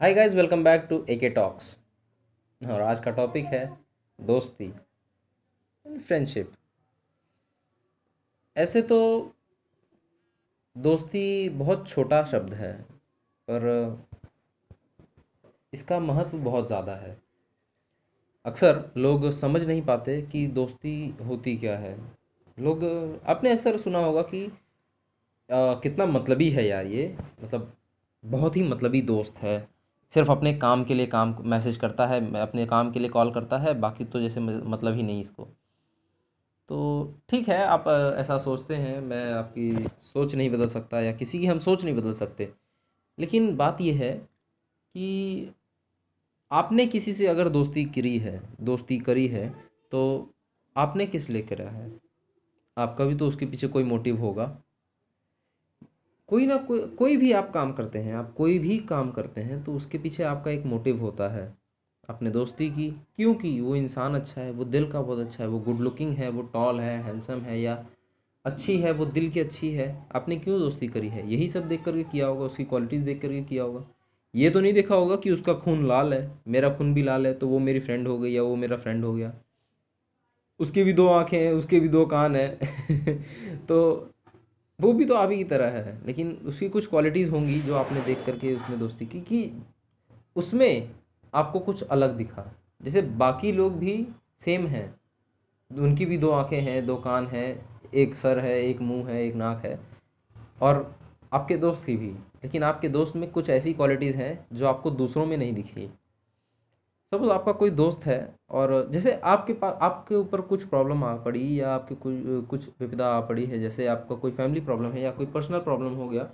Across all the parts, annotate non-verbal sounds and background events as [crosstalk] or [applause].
Hi guys welcome back to A K talks और आज का टॉपिक है दोस्ती फ्रेंडशिप ऐसे तो दोस्ती बहुत छोटा शब्द है पर इसका महत्व बहुत ज़्यादा है। अक्सर लोग समझ नहीं पाते कि दोस्ती होती क्या है। लोग आपने अक्सर सुना होगा कि अ, कितना मतलबी है यार ये। मतलब बहुत ही मतलबी दोस्त है। सिर्फ़ अपने काम के लिए काम मैसेज करता है अपने काम के लिए कॉल करता है, बाकी तो जैसे मतलब ही नहीं इसको। तो ठीक है, आप ऐसा सोचते हैं, मैं आपकी सोच नहीं बदल सकता या किसी की हम सोच नहीं बदल सकते। लेकिन बात यह है कि आपने किसी से अगर दोस्ती करी है, दोस्ती करी है तो आपने किस लिए करा है? आपका भी तो उसके पीछे कोई मोटिव होगा। कोई ना कोई कोई भी आप काम करते हैं, आप कोई भी काम करते हैं तो उसके पीछे आपका एक मोटिव होता है अपने दोस्ती की। क्योंकि वो इंसान अच्छा है, वो दिल का बहुत अच्छा है, वो गुड लुकिंग है, वो टॉल है हैंडसम है या अच्छी है, वो दिल की अच्छी है। आपने क्यों दोस्ती करी है? यही सब देख करके किया होगा, उसकी क्वालिटीज़ देख करके किया होगा। ये तो नहीं देखा होगा कि उसका खून लाल है, मेरा खून भी लाल है तो वो मेरी फ्रेंड हो गई या वो मेरा फ्रेंड हो गया। उसकी भी दो आँखें हैं, उसके भी दो कान हैं। [laughs] तो वो भी तो आप ही की तरह है, लेकिन उसकी कुछ क्वालिटीज़ होंगी जो आपने देख करके उसमें दोस्ती की कि उसमें आपको कुछ अलग दिखा। जैसे बाकी लोग भी सेम हैं, उनकी भी दो आँखें हैं, दो कान हैं, एक सर है, एक मुँह है, एक नाक है, और आपके दोस्त की भी। लेकिन आपके दोस्त में कुछ ऐसी क्वालिटीज़ हैं जो आपको दूसरों में नहीं दिखी। सपोज़ आपका कोई दोस्त है और जैसे आपके पास आपके ऊपर कुछ प्रॉब्लम आ पड़ी या आपके कुछ कुछ विपदा आ पड़ी है, जैसे आपका कोई फैमिली प्रॉब्लम है या कोई पर्सनल प्रॉब्लम हो गया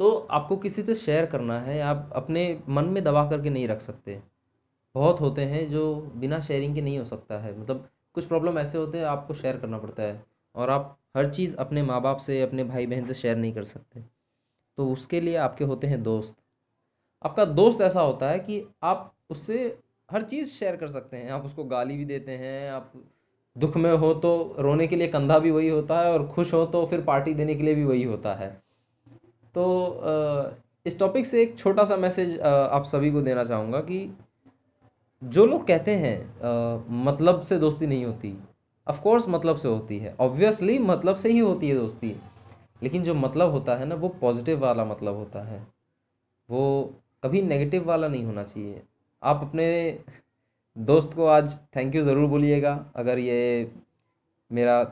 तो आपको किसी से शेयर करना है, आप अपने मन में दबा करके नहीं रख सकते। बहुत होते हैं जो बिना शेयरिंग के नहीं हो सकता है। मतलब कुछ प्रॉब्लम ऐसे होते हैं, आपको शेयर करना पड़ता है और आप हर चीज़ अपने माँ बाप से, अपने भाई बहन से शेयर नहीं कर सकते। तो उसके लिए आपके होते हैं दोस्त। आपका दोस्त ऐसा होता है कि आप उससे हर चीज़ शेयर कर सकते हैं। आप उसको गाली भी देते हैं, आप दुख में हो तो रोने के लिए कंधा भी वही होता है और खुश हो तो फिर पार्टी देने के लिए भी वही होता है। तो इस टॉपिक से एक छोटा सा मैसेज आप सभी को देना चाहूँगा कि जो लोग कहते हैं मतलब से दोस्ती नहीं होती ऑफ़ कोर्स मतलब से होती है ऑब्वियसली मतलब से ही होती है दोस्ती। लेकिन जो मतलब होता है ना, वो पॉजिटिव वाला मतलब होता है। वो कभी नेगेटिव वाला नहीं होना चाहिए। आप अपने दोस्त को आज थैंक यू ज़रूर बोलिएगा। अगर ये मेरा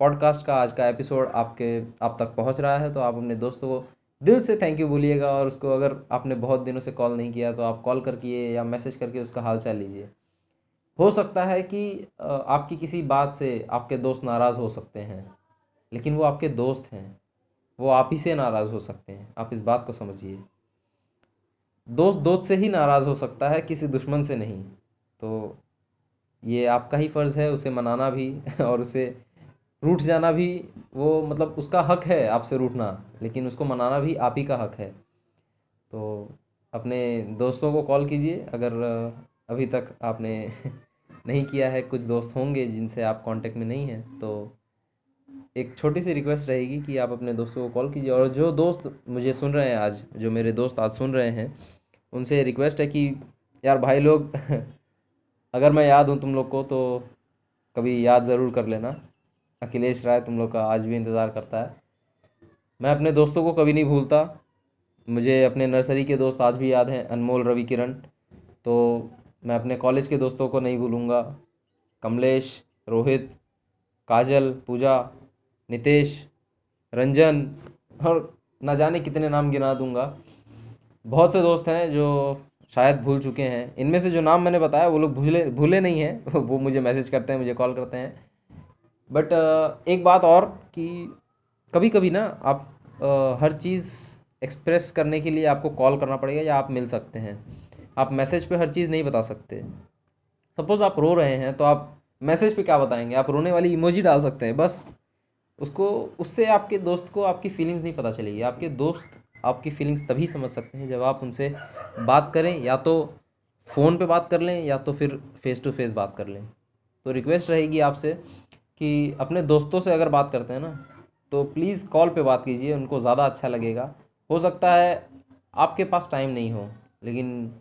पॉडकास्ट का आज का एपिसोड आपके, आप तक पहुँच रहा है तो आप अपने दोस्तों को दिल से थैंक यू बोलिएगा और उसको अगर आपने बहुत दिनों से कॉल नहीं किया तो आप कॉल करके या मैसेज करके उसका हाल चाल लीजिए। हो सकता है कि आपकी किसी बात से आपके दोस्त नाराज़ हो सकते हैं, लेकिन वो आपके दोस्त हैं। वो आप ही से नाराज़ हो सकते हैं। आप इस बात को समझिए। दोस्त दोस्त से ही नाराज़ हो सकता है, किसी दुश्मन से नहीं। तो ये आपका ही फ़र्ज़ है, उसे मनाना भी [laughs] और उसे रूठ जाना भी, वो मतलब उसका हक है आपसे रूठना, लेकिन उसको मनाना भी आप ही का हक है। तो अपने दोस्तों को कॉल कीजिए, अगर अभी तक आपने [laughs] नहीं किया है, कुछ दोस्त होंगे जिनसे आप कांटेक्ट में नहीं हैं तो एक छोटी सी रिक्वेस्ट रहेगी कि आप अपने दोस्तों को कॉल कीजिए। और जो दोस्त मुझे सुन रहे हैं आज, जो मेरे दोस्त आज सुन रहे हैं, उनसे रिक्वेस्ट है कि, यार भाई लोग, [laughs] अगर मैं याद हूँ तुम लोग को तो कभी याद ज़रूर कर लेना। अखिलेश राय तुम लोग का आज भी इंतज़ार करता है। मैं अपने दोस्तों को कभी नहीं भूलता। मुझे अपने नर्सरी के दोस्त आज भी याद हैं, अनमोल रवि किरण तो मैं अपने कॉलेज के दोस्तों को नहीं भूलूँगा। कमलेश, रोहित, काजल, पूजा नितेश, रंजन, और ना जाने कितने नाम गिना दूँगा। बहुत से दोस्त हैं जो शायद भूल चुके हैं। इनमें से जो नाम मैंने बताया, वो लोग भूले भूले नहीं हैं। [laughs] वो मुझे मैसेज करते हैं, मुझे कॉल करते हैं। बट एक बात और कि कभी कभी ना आप हर चीज़ एक्सप्रेस करने के लिए आपको कॉल करना पड़ेगा या आप मिल सकते हैं। आप मैसेज पे हर चीज़ नहीं बता सकते। सपोज़ आप रो रहे हैं तो आप मैसेज पे क्या बताएँगे? आप रोने वाली इमोजी डाल सकते हैं, बस। उसको, उससे आपके दोस्त को आपकी फीलिंग्स नहीं पता चलेगी। आपके दोस्त आपकी फीलिंग्स तभी समझ सकते हैं जब आप उनसे बात करें, या तो फ़ोन पे बात कर लें, या तो फिर फेस टू फेस बात कर लें। तो रिक्वेस्ट रहेगी आपसे कि अपने दोस्तों से अगर बात करते हैं ना तो प्लीज़ कॉल पे बात कीजिए, उनको ज़्यादा अच्छा लगेगा। हो सकता है आपके पास टाइम नहीं हो, लेकिन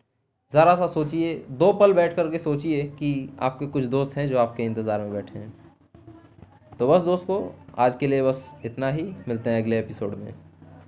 ज़रा सा सोचिए, दो पल बैठ कर के सोचिए कि आपके कुछ दोस्त हैं जो आपके इंतज़ार में बैठे हैं। तो बस दोस्तों आज के लिए बस इतना ही। मिलते हैं अगले एपिसोड में।